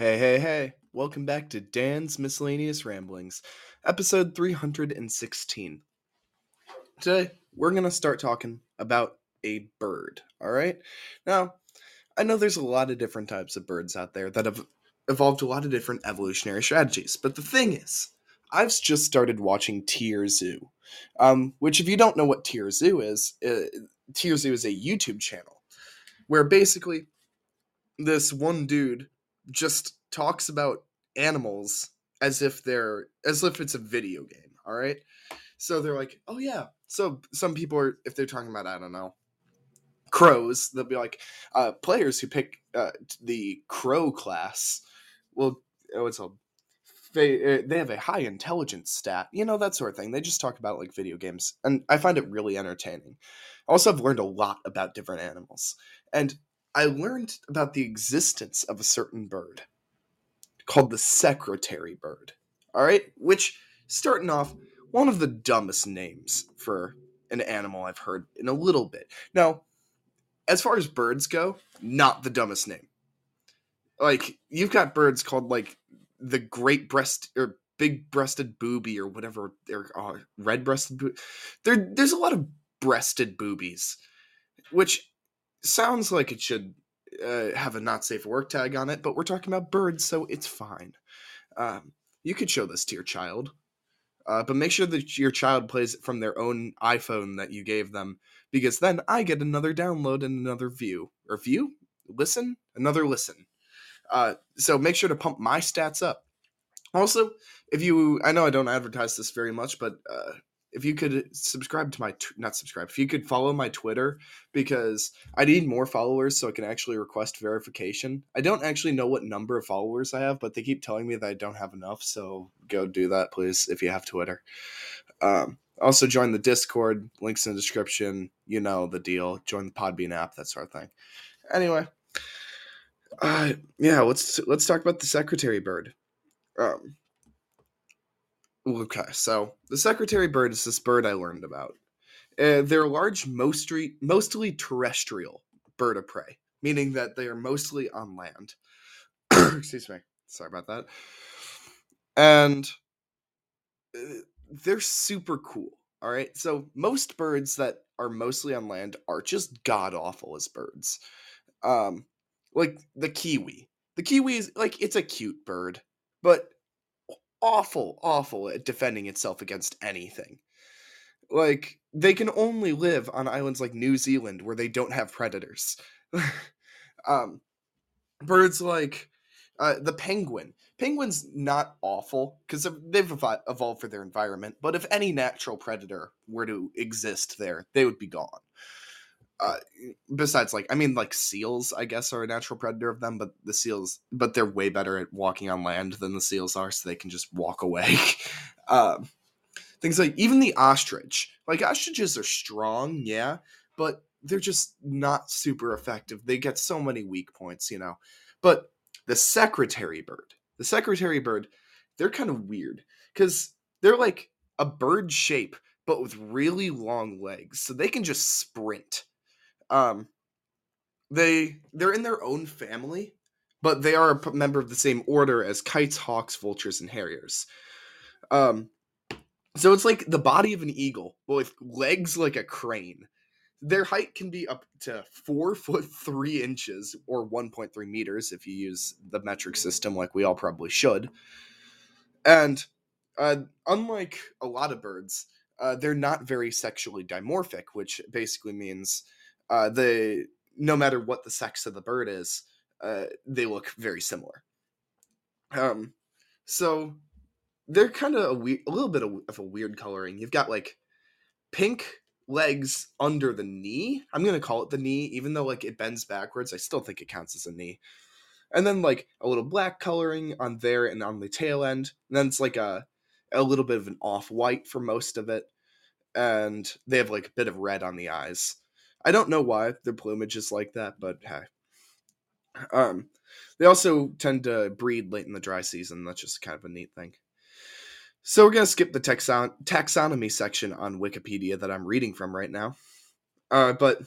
Hey, hey, hey. Welcome back to Dan's Miscellaneous Ramblings, episode 316. Today, we're going to start talking about a bird, all right? Now, I know there's a lot of different types of birds out there that have evolved a lot of different evolutionary strategies, but the thing is, I've just started watching Tier Zoo, um, which, if you don't know what Tier Zoo is, uh, Tier Zoo is a YouTube channel where basically this one dude just talks about animals as if they're as if it's a video game all right? So they're like oh yeah. So some people are if they're talking about i don't know crows they'll be like uh players who pick uh, the crow class well oh it's a they, uh, they have a high intelligence stat you know that sort of thing. They just talk about like video games and i find it really entertaining. Also i've learned a lot about different animals and I learned about the existence of a certain bird called the secretary bird. All right, which starting off one of the dumbest names for an animal I've heard in a little bit. Now, as far as birds go, not the dumbest name. Like you've got birds called like the great breast or big breasted booby or whatever they're uh, red breasted. Bo- there, there's a lot of breasted boobies, which sounds like it should uh, have a not safe work tag on it, but we're talking about birds, so it's fine. Um, you could show this to your child, uh, but make sure that your child plays it from their own iPhone that you gave them, because then I get another download and another view or view, listen, another listen. Uh, so make sure to pump my stats up. Also, if you, I know I don't advertise this very much, but uh, if you could subscribe to my not subscribe if you could follow my twitter because i need more followers so i can actually request verification. I don't actually know what number of followers i have but they keep telling me that i don't have enough so go do that please if you have twitter. Um, also join the discord links in the description you know the deal join the podbean app that sort of thing. Anyway uh, yeah let's let's talk about the secretary bird. Um, Okay, so the secretary bird is this bird I learned about. Uh, they're a large, mostly, mostly terrestrial bird of prey, meaning that they are mostly on land. Excuse me. Sorry about that. And uh, they're super cool. All right. So most birds that are mostly on land are just god awful as birds. Um, like the kiwi. The kiwi is like it's a cute bird, but awful, awful at defending itself against anything. Like, they can only live on islands like New Zealand where they don't have predators. um, birds like uh, the penguin. Penguin's not awful because they've evolved for their environment, but if any natural predator were to exist there, they would be gone uh, besides like i mean like seals i guess are a natural predator of them but the seals but they're way better at walking on land than the seals are so they can just walk away. Um, things like even the ostrich like ostriches are strong yeah but they're just not super effective. They get so many weak points you know. But the secretary bird the secretary bird they're kind of weird because they're like a bird shape but with really long legs so they can just sprint um, they they're in their own family, but they are a member of the same order as kites, hawks, vultures, and harriers. Um, so it's like the body of an eagle, but with legs like a crane. Their height can be up to four foot three inches or 1.3 meters if you use the metric system, like we all probably should. And uh, unlike a lot of birds, uh, they're not very sexually dimorphic, which basically means uh, the no matter what the sex of the bird is, uh, they look very similar. Um, so they're kind of a, we- a little bit of, a weird coloring. You've got like pink legs under the knee. I'm gonna call it the knee, even though like it bends backwards. I still think it counts as a knee. And then like a little black coloring on there and on the tail end. And then it's like a a little bit of an off white for most of it. And they have like a bit of red on the eyes. I don't know why their plumage is like that, but hey. Um, they also tend to breed late in the dry season. That's just kind of a neat thing. So we're gonna skip the taxon- taxonomy section on Wikipedia that I'm reading from right now. Uh, but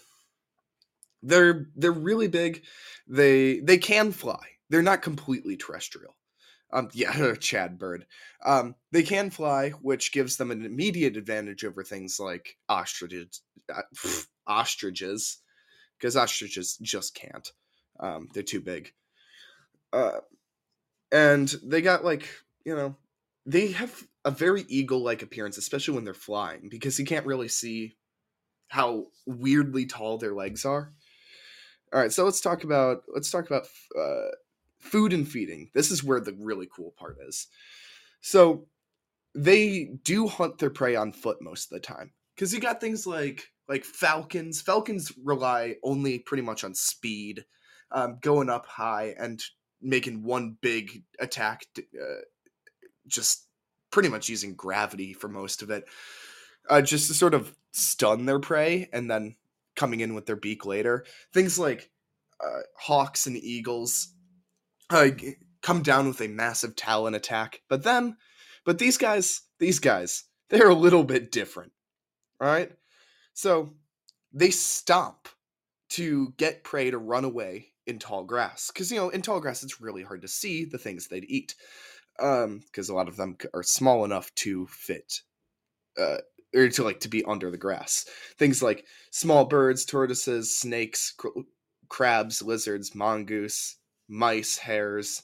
they're they're really big. They they can fly. they're not completely terrestrial. Um, yeah, Chad bird. Um, they can fly, which gives them an immediate advantage over things like ostriches. Uh, ostriches, because ostriches just can't. Um, they're too big. Uh, and they got like you know, they have a very eagle-like appearance, especially when they're flying, because you can't really see how weirdly tall their legs are. All right, so let's talk about let's talk about uh, food and feeding. This is where the really cool part is. So they do hunt their prey on foot most of the time because you got things like like falcons. Falcons rely only pretty much on speed, um, going up high and making one big attack, uh, just pretty much using gravity for most of it, uh, just to sort of stun their prey and then coming in with their beak later. Things like uh, hawks and eagles uh, come down with a massive talon attack. But then, but these guys, these guys, they're a little bit different. Right. So they stomp to get prey to run away in tall grass. Because, you know, in tall grass, it's really hard to see the things they'd eat. Because um, a lot of them are small enough to fit, uh, or to like to be under the grass. Things like small birds, tortoises, snakes, cr- crabs, lizards, mongoose, mice, hares,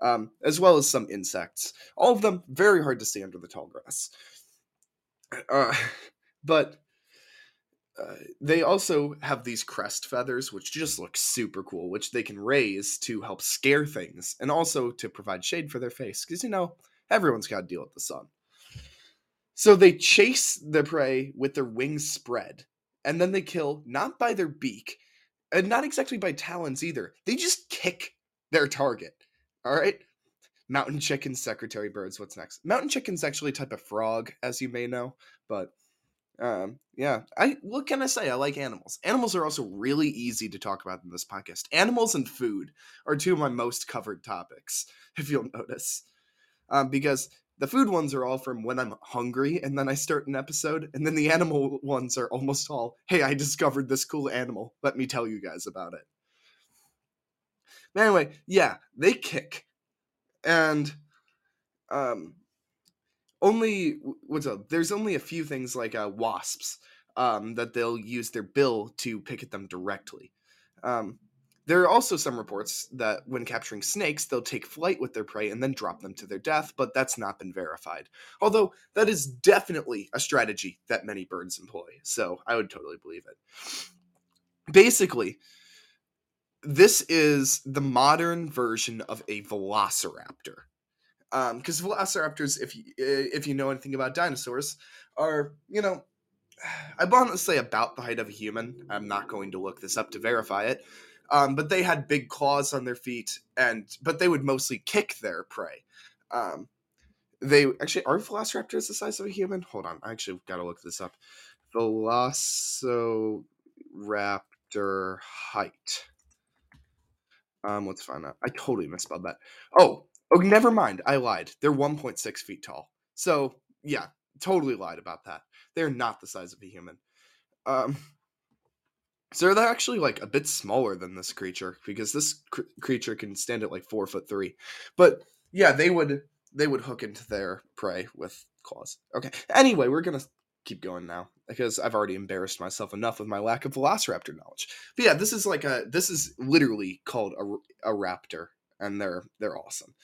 um, as well as some insects. All of them very hard to see under the tall grass. Uh, but uh, they also have these crest feathers, which just look super cool, which they can raise to help scare things and also to provide shade for their face. Because, you know, everyone's got to deal with the sun. So they chase the prey with their wings spread, and then they kill not by their beak, and not exactly by talons either. They just kick their target. All right. Mountain chicken, secretary birds. What's next? Mountain chicken's actually a type of frog, as you may know. But um, yeah, I what can I say? I like animals. Animals are also really easy to talk about in this podcast. Animals and food are two of my most covered topics, if you'll notice. Um, because the food ones are all from when I'm hungry and then I start an episode, and then the animal ones are almost all, hey, I discovered this cool animal. Let me tell you guys about it. But anyway, yeah, they kick. And um only what's up? There's only a few things like uh, wasps um, that they'll use their bill to pick at them directly. Um, there are also some reports that when capturing snakes, they'll take flight with their prey and then drop them to their death, but that's not been verified. Although that is definitely a strategy that many birds employ, so I would totally believe it. Basically, this is the modern version of a velociraptor. Because um, velociraptors, if you if you know anything about dinosaurs, are you know, I want to say about the height of a human. I'm not going to look this up to verify it. Um, but they had big claws on their feet, and but they would mostly kick their prey. Um, they actually are velociraptors the size of a human. Hold on, I actually got to look this up. Velociraptor height. Um, let's find out. I totally misspelled that. Oh, oh, never mind. I lied. They're 1.6 feet tall. So yeah, totally lied about that. They're not the size of a human. Um, so they're actually like a bit smaller than this creature because this cr- creature can stand at like four foot three. But yeah, they would they would hook into their prey with claws. Okay. Anyway, we're gonna keep going now because I've already embarrassed myself enough with my lack of Velociraptor knowledge. But yeah, this is like a this is literally called a, a raptor, and they're they're awesome.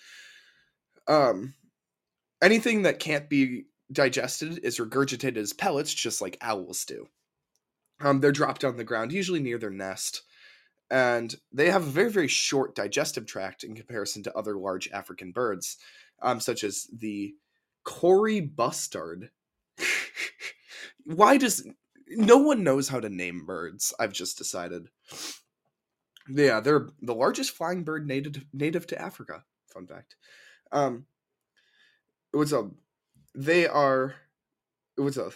Um, anything that can't be digested is regurgitated as pellets, just like owls do. Um, they're dropped on the ground, usually near their nest, and they have a very very short digestive tract in comparison to other large African birds, um, such as the Kori bustard why does no one knows how to name birds? I've just decided. Yeah, they're the largest flying bird native native to Africa. Fun fact. Um, it was a. They are. It was a.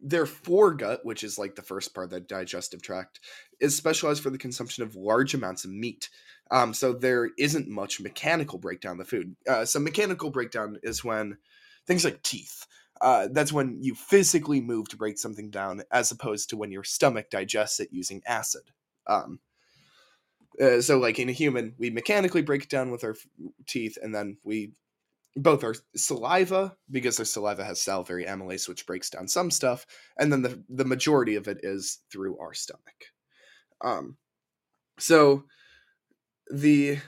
Their foregut, which is like the first part of the digestive tract, is specialized for the consumption of large amounts of meat. Um, so there isn't much mechanical breakdown of the food. Uh, so mechanical breakdown is when things like teeth uh, that's when you physically move to break something down, as opposed to when your stomach digests it using acid. Um, Uh, so, like in a human, we mechanically break it down with our teeth, and then we both our saliva because our saliva has salivary amylase, which breaks down some stuff, and then the the majority of it is through our stomach. Um, so the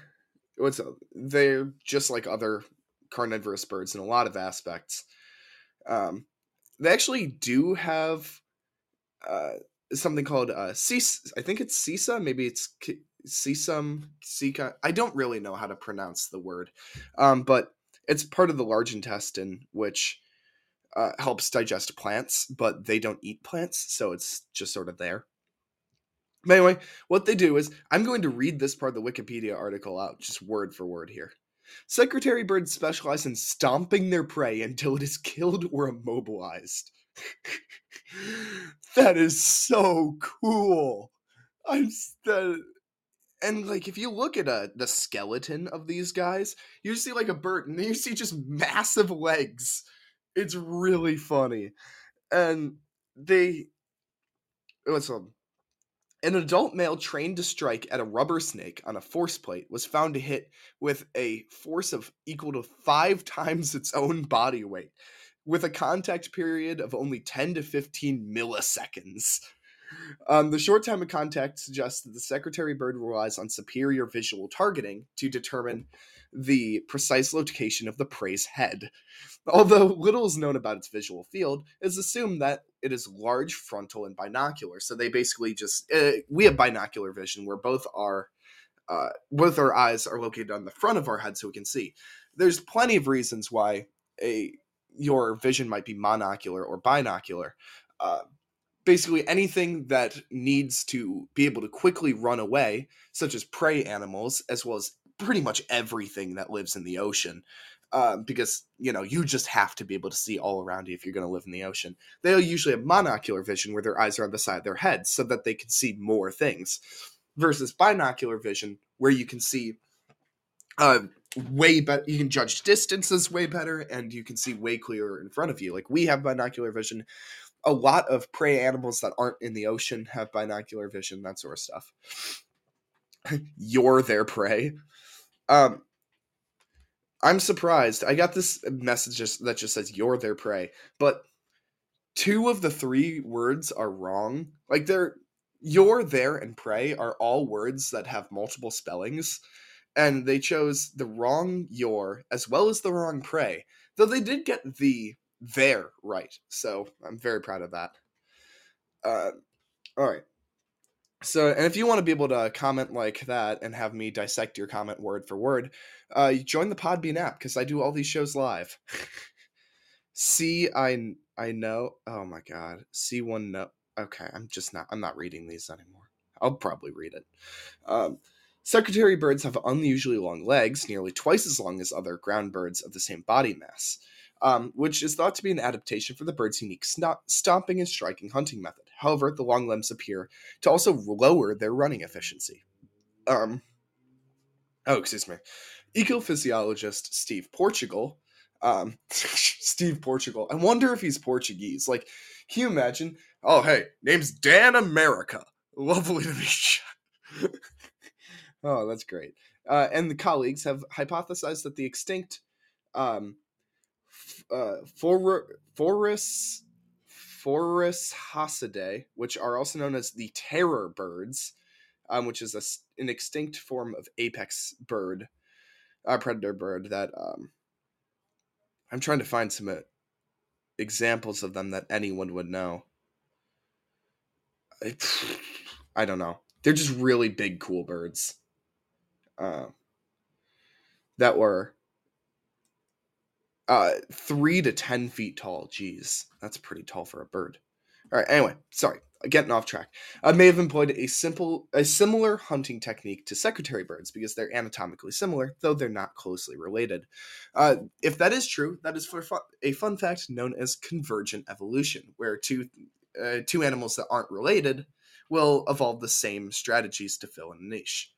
what's? They're just like other carnivorous birds in a lot of aspects. Um, they actually do have uh, something called uh, cis- I think it's sisa. Maybe it's sisum, sika. I don't really know how to pronounce the word, um, but it's part of the large intestine, which uh, helps digest plants, but they don't eat plants, so it's just sort of there. But anyway, what they do is I'm going to read this part of the Wikipedia article out, just word for word here. Secretary birds specialize in stomping their prey until it is killed or immobilized. that is so cool. I'm that, and like if you look at a the skeleton of these guys, you see like a bird, and then you see just massive legs. It's really funny, and they what's up? An adult male trained to strike at a rubber snake on a force plate was found to hit with a force of equal to five times its own body weight, with a contact period of only 10 to 15 milliseconds. Um, the short time of contact suggests that the secretary bird relies on superior visual targeting to determine the precise location of the prey's head. Although little is known about its visual field, it is assumed that it is large, frontal, and binocular. So they basically just uh, we have binocular vision where both our uh, both our eyes are located on the front of our head so we can see. There's plenty of reasons why a your vision might be monocular or binocular. Uh, basically anything that needs to be able to quickly run away, such as prey animals, as well as pretty much everything that lives in the ocean. Uh, because you know you just have to be able to see all around you if you're going to live in the ocean. They'll usually have monocular vision where their eyes are on the side of their heads so that they can see more things, versus binocular vision where you can see uh, way better. You can judge distances way better, and you can see way clearer in front of you. Like we have binocular vision. A lot of prey animals that aren't in the ocean have binocular vision, that sort of stuff. You're their prey. Um, I'm surprised. I got this message just, that just says "you're their prey," but two of the three words are wrong. Like they're "you're there" and "prey" are all words that have multiple spellings, and they chose the wrong "your" as well as the wrong "prey." Though they did get the "there" right, so I'm very proud of that. Uh, all right. So, and if you want to be able to comment like that and have me dissect your comment word for word, uh, join the Podbean app because I do all these shows live. See, I I know. Oh my god. See one no. Okay, I'm just not. I'm not reading these anymore. I'll probably read it. Um, secretary birds have unusually long legs, nearly twice as long as other ground birds of the same body mass um, which is thought to be an adaptation for the bird's unique stomping and striking hunting method. However, the long limbs appear to also lower their running efficiency. Um, oh, excuse me. Ecophysiologist Steve Portugal. Um, Steve Portugal. I wonder if he's Portuguese. Like, can you imagine? Oh, hey, name's Dan America. Lovely to meet you. oh, that's great. Uh, and the colleagues have hypothesized that the extinct um, uh, for Forus hasidae, which are also known as the terror birds, um, which is a, an extinct form of apex bird, uh, predator bird that um, I'm trying to find some uh, examples of them that anyone would know. I, I don't know. They're just really big, cool birds. Uh, that were uh, three to ten feet tall. Jeez, that's pretty tall for a bird. All right. Anyway, sorry, getting off track. I may have employed a simple, a similar hunting technique to secretary birds because they're anatomically similar, though they're not closely related. Uh, if that is true, that is for a fun fact known as convergent evolution, where two uh, two animals that aren't related will evolve the same strategies to fill in a niche.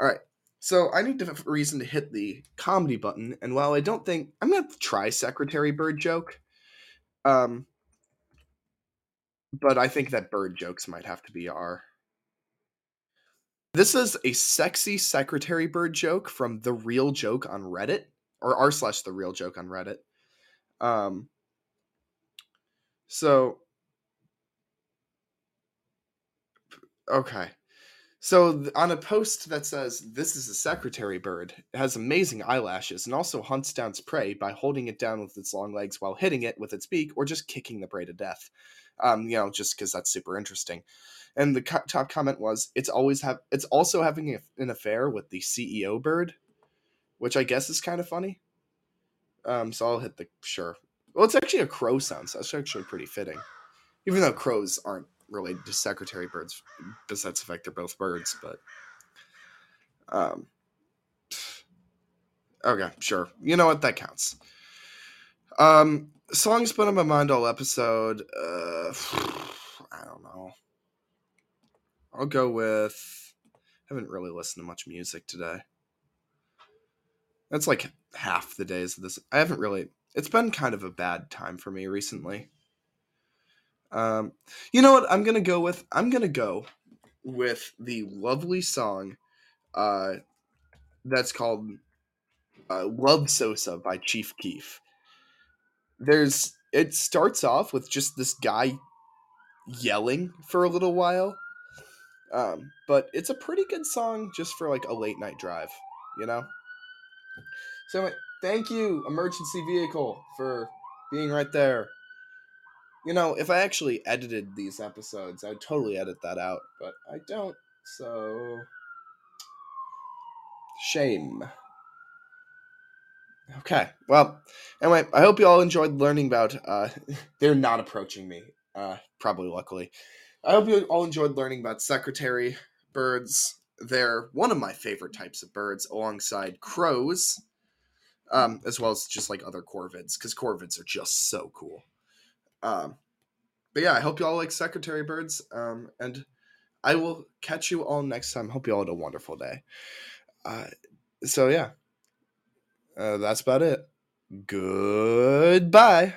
All right. So I need a reason to hit the comedy button, and while I don't think I'm gonna try Secretary Bird joke, um, but I think that bird jokes might have to be our This is a sexy secretary bird joke from the real joke on Reddit or r slash the real joke on Reddit. Um, so okay. So on a post that says this is a secretary bird, it has amazing eyelashes and also hunts down its prey by holding it down with its long legs while hitting it with its beak or just kicking the prey to death. Um, you know, just because that's super interesting. And the co- top comment was, "It's always have it's also having a, an affair with the CEO bird," which I guess is kind of funny. Um, so I'll hit the sure. Well, it's actually a crow sound, so that's actually pretty fitting. Even though crows aren't related to secretary birds, besides the fact they're both birds, but um, okay, sure. You know what? That counts. Um, songs put on my mind all episode. Uh, I don't know. I'll go with. haven't really listened to much music today. That's like half the days of this. I haven't really. It's been kind of a bad time for me recently. Um, you know what? I'm gonna go with. I'm gonna go with the lovely song, uh, that's called uh, "Love Sosa" by Chief Keef. There's. It starts off with just this guy yelling for a little while, um, but it's a pretty good song just for like a late night drive, you know. So thank you, emergency vehicle, for being right there. You know, if I actually edited these episodes, I'd totally edit that out, but I don't, so. Shame. Okay, well, anyway, I hope you all enjoyed learning about. Uh, they're not approaching me, uh, probably luckily. I hope you all enjoyed learning about secretary birds. They're one of my favorite types of birds, alongside crows, um, as well as just like other corvids, because corvids are just so cool. Um, but yeah, I hope you all like secretary birds. Um, and I will catch you all next time. Hope you all had a wonderful day. Uh, so yeah, uh, that's about it. Goodbye.